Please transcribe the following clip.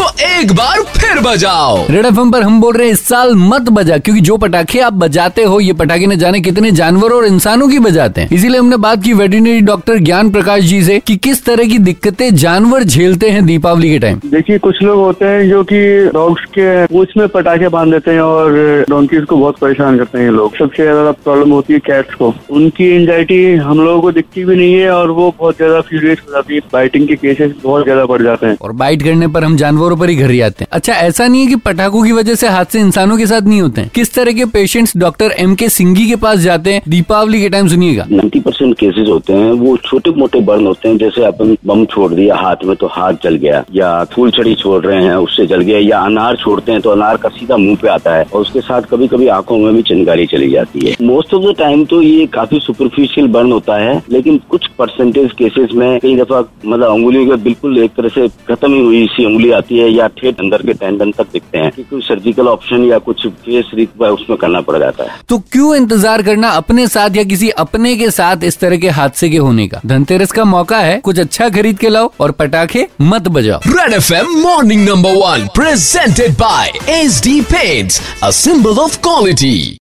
तो एक बार फिर बजाओ। रेड एफ़ पर हम बोल रहे हैं इस साल मत बजा क्योंकि जो पटाखे आप बजाते हो ये पटाखे न जाने कितने जानवरों और इंसानों की बजाते हैं। इसीलिए हमने बात की वेटरनरी डॉक्टर ज्ञान प्रकाश जी से कि किस तरह की दिक्कतें जानवर झेलते हैं दीपावली के टाइम देखिए कुछ लोग होते हैं जो की डॉग्स के पूछ में पटाखे बाँध देते हैं और डोंकीज को बहुत परेशान करते हैं लोग। सबसे ज़्यादा प्रॉब्लम होती है कैट्स को। उनकी एंजाइटी हम लोगों को दिखती भी नहीं है और वो बहुत ज़्यादा फ्यूरियस हो जाती है। बाइटिंग के केसेस बहुत ज़्यादा बढ़ जाते हैं। और बाइट करने पर हम जानवरों पर ही घर आते हैं। अच्छा ऐसा नहीं है कि पटाखों की वजह से हादसे इंसानों के साथ नहीं होते हैं? किस तरह के पेशेंट्स डॉक्टर एम के सिंघी के पास जाते हैं? दीपावली के टाइम सुनिएगा। नाइन्टी परसेंट केसेज होते हैं, वो छोटे मोटे बर्न होते हैं, जैसे अपन बम छोड़ दिया, हाथ में तो हाथ जल गया, या फूल छड़ी छोड़ रहे हैं, उससे जल गया, या अनार छोड़ते हैं तो अनार का सीधा मुँह पे आता है, और उसके साथ कभी कभी आँखों में भी चिंगारी चली जाती है। मोस्ट ऑफ़ द टाइम तो ये काफ़ी सुपरफिशियल बर्न होता है, लेकिन कुछ परसेंटेज केसेस में कई दफ़ा मतलब उंगलियों के बिल्कुल एक तरह से खत्म ही हुई सी उंगली आती है या ठेठ अंदर के टेंडन तक दिखते हैं कि कोई सर्जिकल ऑप्शन या कुछ फेस रिक उसमें करना पड़ जाता है। तो क्यों इंतज़ार करना अपने साथ या किसी अपने के साथ इस तरह के हादसे के होने का? धनतेरस का मौका है कुछ अच्छा खरीद के लाओ और पटाखे मत बजाओ। Red F M morning number one presented by H D paints a symbol of quality